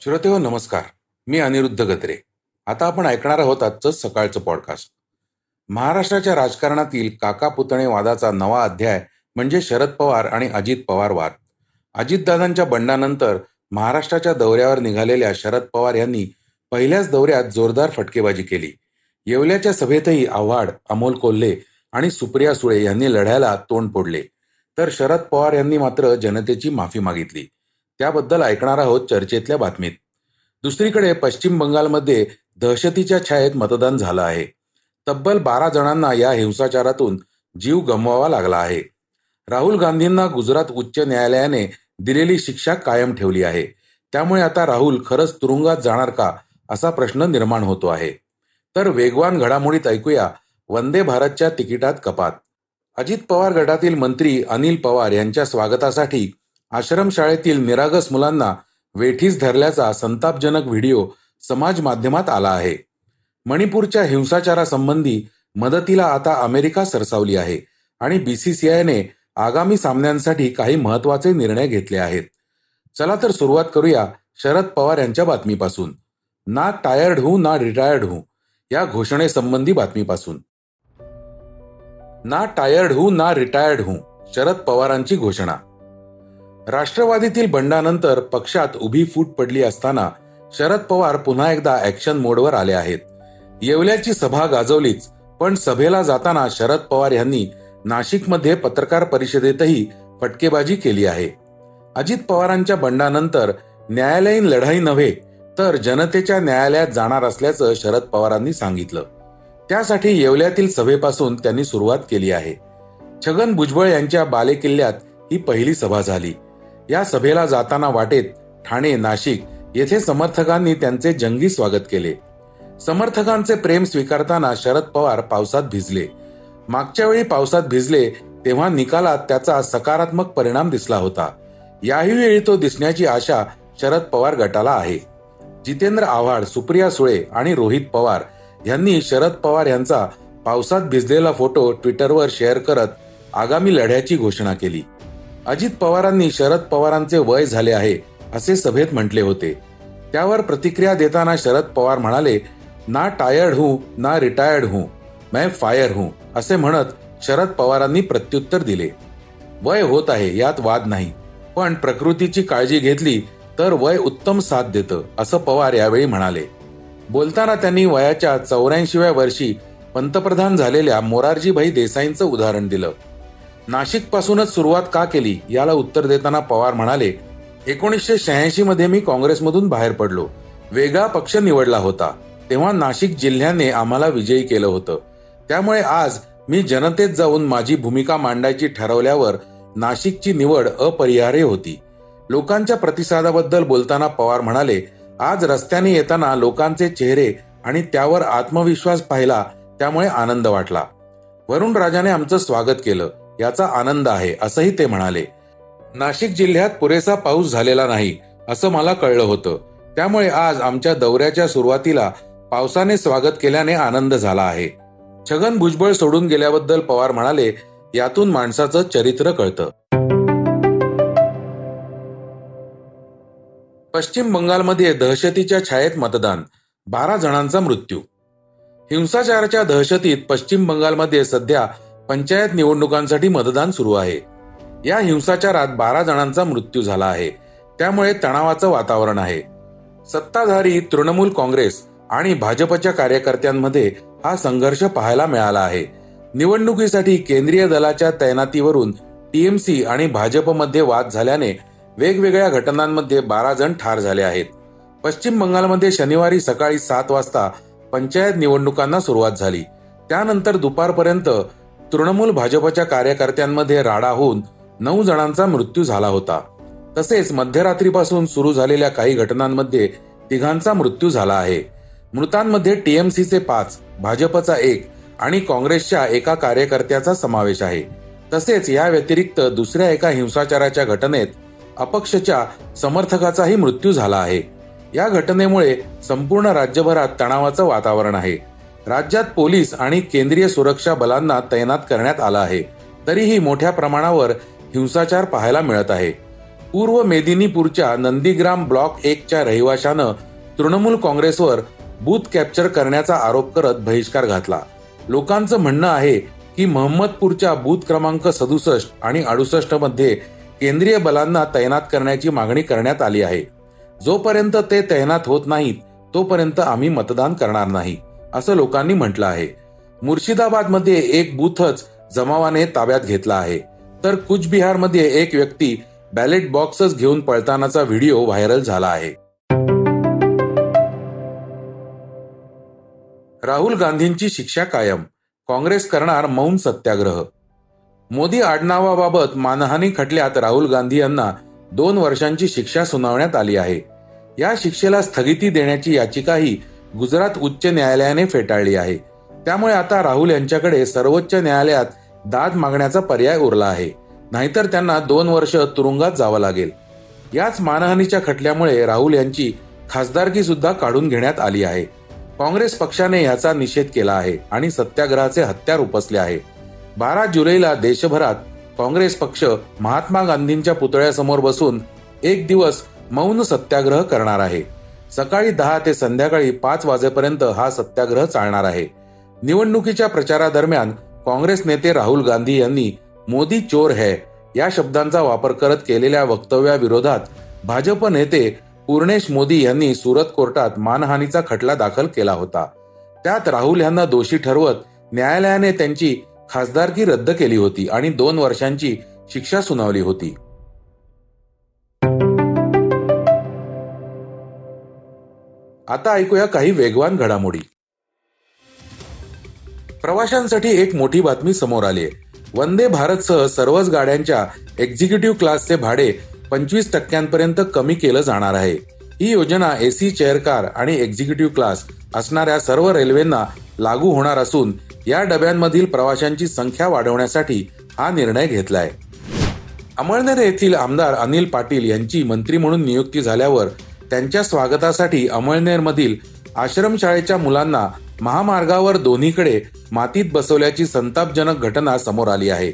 श्रोते हो नमस्कार. मी अनिरुद्ध गत्रे आता आपण ऐकणार आहोत आजचं सकाळचं पॉडकास्ट महाराष्ट्राच्या राजकारणातील काका पुतणे वादाचा नवा अध्याय म्हणजे शरद पवार आणि अजित पवार वाद. अजितदादांच्या बंडानंतर महाराष्ट्राच्या दौऱ्यावर निघालेल्या शरद पवार यांनी पहिल्याच दौऱ्यात जोरदार फटकेबाजी केली. येवल्याच्या सभेतही आव्हाड अमोल कोल्हे आणि सुप्रिया सुळे यांनी लढ्याला तोंड फोडले. तर शरद पवार यांनी मात्र जनतेची माफी मागितली. त्याबद्दल ऐकणार आहोत चर्चेतल्या बातमीत. दुसरीकडे पश्चिम बंगालमध्ये दहशतीच्या छायेत मतदान झालं आहे. तब्बल बारा जणांना या हिंसाचारातून जीव गमवावा लागला आहे. राहुल गांधींना गुजरात उच्च न्यायालयाने दिलेली शिक्षा कायम ठेवली आहे. त्यामुळे आता राहुल खरंच तुरुंगात जाणार का असा प्रश्न निर्माण होतो आहे. तर वेगवान घडामोडीत ऐकूया वंदे भारतच्या तिकिटात कपात. अजित पवार गटातील मंत्री अनिल पवार यांच्या स्वागतासाठी आश्रमशाळेतील निरागस मुलांना वेठीस धरल्याचा संतापजनक व्हिडिओ समाज माध्यमात आला आहे. मणिपूरच्या हिंसाचारासंबंधी मदतीला आता अमेरिका सरसावली आहे आणि बीसीसीआयने आगामी सामन्यांसाठी काही महत्त्वाचे निर्णय घेतले आहेत. चला तर सुरुवात करूया शरद पवार यांच्या बातमीपासून. ना टायर्ड हू ना रिटायर्ड हू या घोषणेसंबंधी बातमीपासून. ना टायर्ड हू ना रिटायर्ड हू शरद पवारांची घोषणा. राष्ट्रवादीतील बंडानंतर पक्षात उभी फूट पडली असताना शरद पवार पुन्हा एकदा ऍक्शन मोडवर आले आहेत. येवल्याची सभा गाजवलीच पण सभेला जाताना शरद पवार यांनी नाशिकमध्ये पत्रकार परिषदेतही फटकेबाजी केली आहे. अजित पवारांच्या बंडानंतर न्यायालयीन लढाई नव्हे तर जनतेच्या न्यायालयात जाणार असल्याचं शरद पवारांनी सांगितलं. त्यासाठी येवल्यातील सभेपासून त्यांनी सुरुवात केली आहे. छगन भुजबळ यांच्या बालेकिल्ल्यात ही पहिली सभा झाली. या सभेला जाताना वाटेत ठाणे नाशिक येथे समर्थकांनी त्यांचे जंगी स्वागत केले. समर्थकांचे प्रेम स्वीकारताना शरद पवार पावसात भिजले. मागच्या वेळी पावसात भिजले तेव्हा निकालात त्याचा सकारात्मक परिणाम दिसला होता. याही वेळी तो दिसण्याची आशा शरद पवार गटाला आहे. जितेंद्र आव्हाड सुप्रिया सुळे आणि रोहित पवार यांनी शरद पवार यांचा पावसात भिजलेला फोटो ट्विटरवर शेअर करत आगामी लढ्याची घोषणा केली. अजित पवारांनी शरद पवारांचे वय झाले आहे असे सभेत म्हटले होते. त्यावर प्रतिक्रिया देताना शरद पवार म्हणाले ना टायर्ड हूं ना रिटायर्ड हूं मैं फायर हूं असे म्हणत शरद पवारांनी प्रत्युत्तर दिले. वय होत आहे यात वाद नाही पण प्रकृतीची काळजी घेतली तर वय उत्तम साथ देतं असं पवार यावेळी म्हणाले. बोलताना त्यांनी वयाच्या चौऱ्याऐंशीव्या वर्षी पंतप्रधान झालेल्या मोरारजीभाई देसाईंचं उदाहरण दिलं. नाशिक पासूनच सुरुवात का केली याला उत्तर देताना पवार म्हणाले एकोणीसशे शहाऐंशी मध्ये मी काँग्रेसमधून बाहेर पडलो. वेगळा पक्ष निवडला होता. तेव्हा नाशिक जिल्ह्याने आम्हाला विजयी केलं होतं. त्यामुळे आज मी जनतेत जाऊन माझी भूमिका मांडायची ठरवल्यावर नाशिकची निवड अपरिहार्य होती. लोकांच्या प्रतिसादाबद्दल बोलताना पवार म्हणाले आज रस्त्याने येताना लोकांचे चेहरे आणि त्यावर आत्मविश्वास पाहिला त्यामुळे आनंद वाटला. वरुण राजाने आमचं स्वागत केलं. याचा आनंद आहे असंही ते म्हणाले. नाशिक जिल्ह्यात पुरेसा पाऊस झालेला नाही असं मला कळलं होतं. त्यामुळे आज आमच्या दौऱ्याच्या सुरुवातीला पावसाने स्वागत केल्याने आनंद झाला आहे. छगन भुजबळ सोडून गेल्याबद्दल पवार म्हणाले यातून माणसाचं चरित्र कळतं. पश्चिम बंगालमध्ये दहशतीच्या छायेत मतदान बारा जणांचा मृत्यू. हिंसाचाराच्या दहशतीत पश्चिम बंगालमध्ये सध्या पंचायत निवडणुकांसाठी मतदान सुरू आहे. या हिंसाचारात बारा जणांचा मृत्यू झाला आहे. त्यामुळे तणावाचं वातावरण आहे. सत्ताधारी तृणमूल काँग्रेस आणि भाजपच्या कार्यकर्त्यांमध्ये हा संघर्ष पाहायला मिळाला आहे. निवडणुकीसाठी केंद्रीय दलाच्या तैनातीवरून टीएमसी आणि भाजपमध्ये वाद झाल्याने वेगवेगळ्या घटनांमध्ये बारा जण ठार झाले आहेत. पश्चिम बंगालमध्ये शनिवारी सकाळी सात वाजता पंचायत निवडणुकांना सुरुवात झाली. त्यानंतर दुपारपर्यंत तृणमूल भाजपच्या कार्यकर्त्यांमध्ये राडा होऊन नऊ जणांचा मृत्यू झाला होता. तसेच मध्यरात्रीपासून सुरू झालेल्या काही घटनांमध्ये तिघांचा मृत्यू झाला आहे. मृतांमध्ये टीएमसीचे पाच भाजपचा एक आणि काँग्रेसच्या एका कार्यकर्त्याचा समावेश आहे. तसेच या व्यतिरिक्त दुसऱ्या एका हिंसाचाराच्या घटनेत अपक्षच्या समर्थकाचाही मृत्यू झाला आहे. या घटनेमुळे संपूर्ण राज्यभरात तणावाचं वातावरण आहे. राज्यात पोलीस आणि केंद्रीय सुरक्षा बलांना तैनात करण्यात आलं आहे. तरीही मोठ्या प्रमाणावर हिंसाचार पाहायला मिळत आहे. पूर्व मेदिनीपूरच्या नंदीग्राम ब्लॉक एकच्या रहिवाशानं तृणमूल काँग्रेसवर बूथ कॅप्चर करण्याचा आरोप करत बहिष्कार घातला. लोकांचं म्हणणं आहे की महम्मदपूरच्या बूथ क्रमांक सदुसष्ट आणि अडुसष्टमध्ये केंद्रीय बलांना तैनात करण्याची मागणी करण्यात आली आहे. जोपर्यंत ते तैनात होत नाहीत तोपर्यंत आम्ही मतदान करणार नाही. असं लोकांनी म्हटलं आहे. मुर्शिदाबादमध्ये एक बूथच जमावाने ताब्यात घेतला आहे. तर कुचबिहारमध्ये एक व्यक्ती बॅलेट बॉक्सच घेऊन पळतानाचा व्हिडिओ व्हायरल झाला आहे. राहुल गांधींची शिक्षा कायम. काँग्रेस करणार मौन सत्याग्रह. मोदी आडनावाबाबत मानहानी खटल्यात राहुल गांधी यांना दोन वर्षांची शिक्षा सुनावण्यात आली आहे. या शिक्षेला स्थगिती देण्याची याचिकाही गुजरात उच्च न्यायालयाने फेटाळली आहे. त्यामुळे आता राहुल यांच्याकडे सर्वोच्च न्यायालयात दाद मागण्याचा पर्याय उरला आहे. नाहीतर त्यांना दोन वर्ष तुरुंगात जावं लागेल. याच मानहानीच्या खटल्यामुळे राहुल यांची खासदारकी सुद्धा काढून घेण्यात आली आहे. काँग्रेस पक्षाने याचा निषेध केला आहे आणि सत्याग्रहाचे हत्यार उपसले आहे. बारा जुलैला देशभरात काँग्रेस पक्ष महात्मा गांधींच्या पुतळ्यासमोर बसून एक दिवस मौन सत्याग्रह करणार आहे. सकाळी दहा ते संध्याकाळी पाच वाजेपर्यंत हा सत्याग्रह चालणार आहे. निवडणुकीच्या प्रचारादरम्यान काँग्रेस नेते राहुल गांधी यांनी मोदी चोर है या शब्दांचा वापर करत केलेल्या वक्तव्याविरोधात भाजप नेते पूर्णेश मोदी यांनी सुरत कोर्टात मानहानीचा खटला दाखल केला होता. त्यात राहुल यांना दोषी ठरवत न्यायालयाने त्यांची खासदारकी रद्द केली होती आणि दोन वर्षांची शिक्षा सुनावली होती. आता ऐकूया काही वेगवान घडामोडी. प्रवाशांसाठी एक मोठी बातमी समोर आली आहे. वंदे भारतसह सर्वच गाड्यांच्या एक्झिक्युटिव्ह क्लासचे भाडे पंचवीस टक्क्यांपर्यंत कमी केलं जाणार आहे. ही योजना एसी चेअर कार आणि एक्झिक्युटिव्ह क्लास असणाऱ्या सर्व रेल्वेंना लागू होणार असून या डब्यांमधील प्रवाशांची संख्या वाढवण्यासाठी हा निर्णय घेतलाय. अमळनेर येथील आमदार अनिल पाटील यांची मंत्री म्हणून नियुक्ती झाल्यावर त्यांच्या स्वागतासाठी अमळनेरमधील आश्रमशाळेच्या मुलांना महामार्गावर दोन्हीकडे मातीत बसवल्याची संतापजनक घटना समोर आली आहे.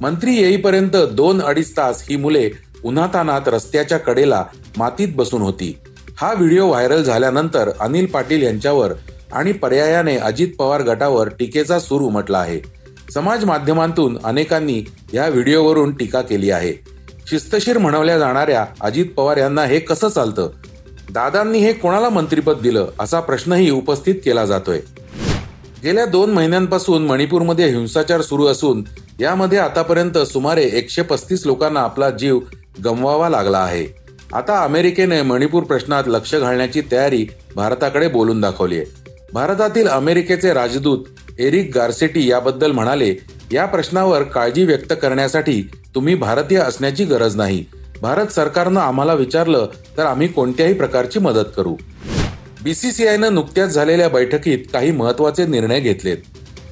मंत्री येईपर्यंत दोन अडीच तास ही मुले उन्हातानात रस्त्याच्या कडेला मातीत बसून होती. हा व्हिडिओ व्हायरल झाल्यानंतर अनिल पाटील यांच्यावर आणि पर्यायाने अजित पवार गटावर टीकेचा सूर उमटला आहे. समाज माध्यमांतून अनेकांनी या व्हिडिओवरून टीका केली आहे. शिस्तशीर म्हणवल्या जाणाऱ्या अजित पवार यांना हे कसं चालतं? दादांनी हे कोणाला मंत्रीपद दिलं असा प्रश्नही उपस्थित केला जातोय. गेल्या दोन महिन्यांपासून मणिपूरमध्ये हिंसाचार सुरू असून यामध्ये आतापर्यंत सुमारे एकशे पस्तीस लोकांना आपला जीव गमवावा लागला आहे. आता अमेरिकेने मणिपूर प्रश्नात लक्ष घालण्याची तयारी भारताकडे बोलून दाखवली आहे भारतातील अमेरिकेचे राजदूत एरिक गार्सेटी याबद्दल म्हणाले या प्रश्नावर काळजी व्यक्त करण्यासाठी तुम्ही भारतीय असण्याची गरज नाही. भारत सरकारनं आम्हाला विचारलं तर आम्ही कोणत्याही प्रकारची मदत करू. बीसीसीआयनं नुकत्याच झालेल्या बैठकीत काही महत्त्वाचे निर्णय घेतलेत.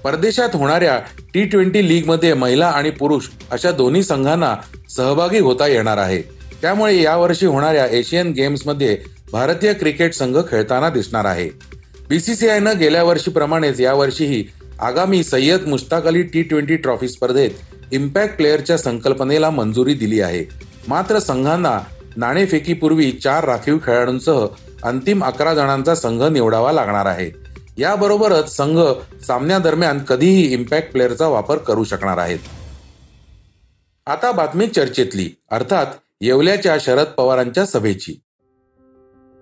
परदेशात होणाऱ्या टी ट्वेंटी लीगमध्ये महिला आणि पुरुष अशा दोन्ही संघांना सहभागी होता येणार आहे. त्यामुळे यावर्षी होणाऱ्या एशियन गेम्समध्ये भारतीय क्रिकेट संघ खेळताना दिसणार आहे. बीसीसीआयनं गेल्या वर्षीप्रमाणेच यावर्षीही आगामी Syed Mushtaq Ali T twenty trophy स्पर्धेत इम्पॅक्ट प्लेअरच्या संकल्पनेला मंजुरी दिली आहे. मात्र संघांना नाणेफेकीपूर्वी चार राखीव खेळाडूंसह अंतिम अकरा जणांचा संघ निवडावा लागणार आहे. याबरोबरच संघ सामन्यादरम्यान कधीही इम्पॅक्ट प्लेअरचा वापर करू शकणार आहेत. आता बातमी चर्चेतली अर्थात येवल्याच्या शरद पवारांच्या सभेची.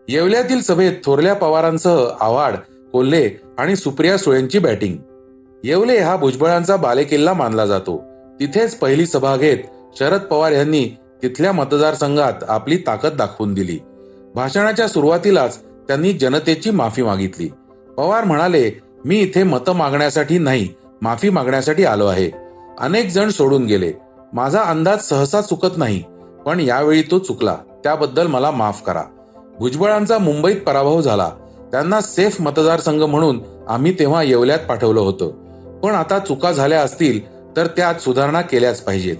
येवल्यातील सभेत थोरल्या पवारांसह आव्हाड कोल्हे आणि सुप्रिया सुळेंची बॅटिंग येवले हा भुजबळांचा बालेकिल्ला मानला जातो. तिथेच पहिली सभा घेत शरद पवार यांनी तिथल्या मतदारसंघात आपली ताकद दाखवून दिली. भाषणाच्या सुरुवातीलाच त्यांनी जनतेची माफी मागितली. पवार म्हणाले मी इथे मतं मागण्यासाठी नाही माफी मागण्यासाठी आलो आहे. अनेक जण सोडून गेले. माझा अंदाज सहसा चुकत नाही पण यावेळी तो चुकला. त्याबद्दल मला माफ करा. भुजबळांचा मुंबईत पराभव झाला. त्यांना सेफ मतदारसंघ म्हणून आम्ही तेव्हा येवल्यात पाठवलं होतं. पण आता चुका झाल्या असतील तर त्यात सुधारणा केल्याच पाहिजेत.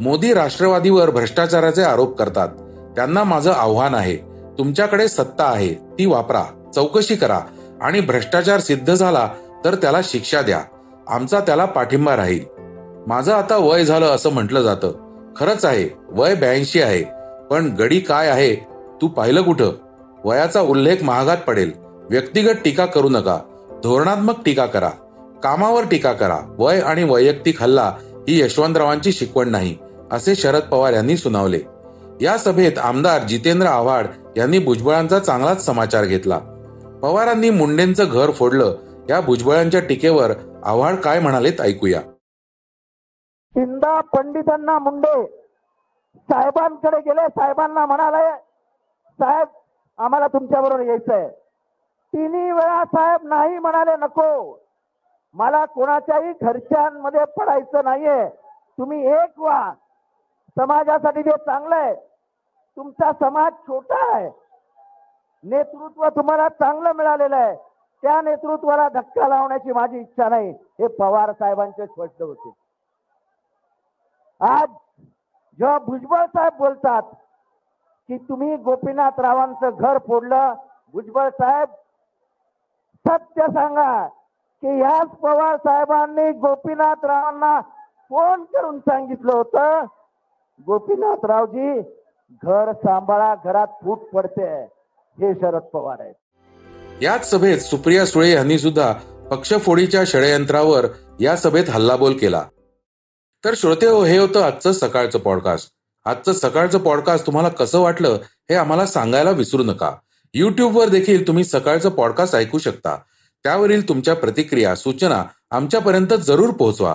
मोदी राष्ट्रवादीवर भ्रष्टाचाराचे आरोप करतात. त्यांना माझं आव्हान आहे. तुमच्याकडे सत्ता आहे. ती वापरा चौकशी करा आणि भ्रष्टाचार सिद्ध झाला तर त्याला शिक्षा द्या. आमचा त्याला पाठिंबा राहील. माझं आता वय झालं असं म्हटलं जातं. खरंच आहे वय ब्याऐंशी आहे. पण गडी काय आहे तू पाहिलं कुठं? वयाचा उल्लेख महागात पडेल. व्यक्तिगत टीका करू नका. धोरणात्मक टीका करा. कामावर टीका करा. वय आणि वैयक्तिक हल्ला ही यशवंतरावांची शिकवण नाही. असे शरद पवार यांनी सुनावले. या सभेत आमदार जितेंद्र आव्हाड यांनी भुजबळांचा चांगलाच समाचार घेतला. पवारांनी मुंडेंचं घर फोडलं. या भुजबळांच्या टीकेवर आव्हाड काय म्हणालेत ऐकूया. शिंदा पंडितांना मुंडे. साहेबांकडे गेले साहेबांना म्हणाले साहेब आम्हाला तुमच्या बरोबर यायचंय. तिन्ही वेळा साहेब नाही म्हणाले नको. मला कोणाच्याही घरच्यांमध्ये पडायचं नाहीये. तुम्ही एक वा समाजासाठी ते चांगलं आहे तुमचा समाज छोटा आहे. नेतृत्व तुम्हाला चांगलं मिळालेलं आहे. त्या नेतृत्वाला धक्का लावण्याची माझी इच्छा नाही. हे पवार साहेबांचे स्पष्ट होते. आज जेव्हा भुजबळ साहेब बोलतात की तुम्ही गोपीनाथ रावांचं घर फोडलं भुजबळ साहेब सत्य सांगा की ह्याच पवार साहेबांनी गोपीनाथ रावांना फोन करून सांगितलं होतं गोपीनाथरावजी घर सांभाळा घरात फूट पडते. हे शरद पवार आहेत. याच सभेत सुप्रिया सुळे यांनी सुद्धा पक्षफोडीच्या षडयंत्रावर या सभेत हल्लाबोल केला. तर श्रोते हो हे होतं आजचं सकाळचं पॉडकास्ट आजचं सकाळचं पॉडकास्ट तुम्हाला कसं वाटलं हे आम्हाला सांगायला विसरू नका. युट्यूबवर देखील तुम्ही सकाळचं पॉडकास्ट ऐकू शकता. त्यावरील तुमच्या प्रतिक्रिया सूचना आमच्यापर्यंत जरूर पोहोचवा.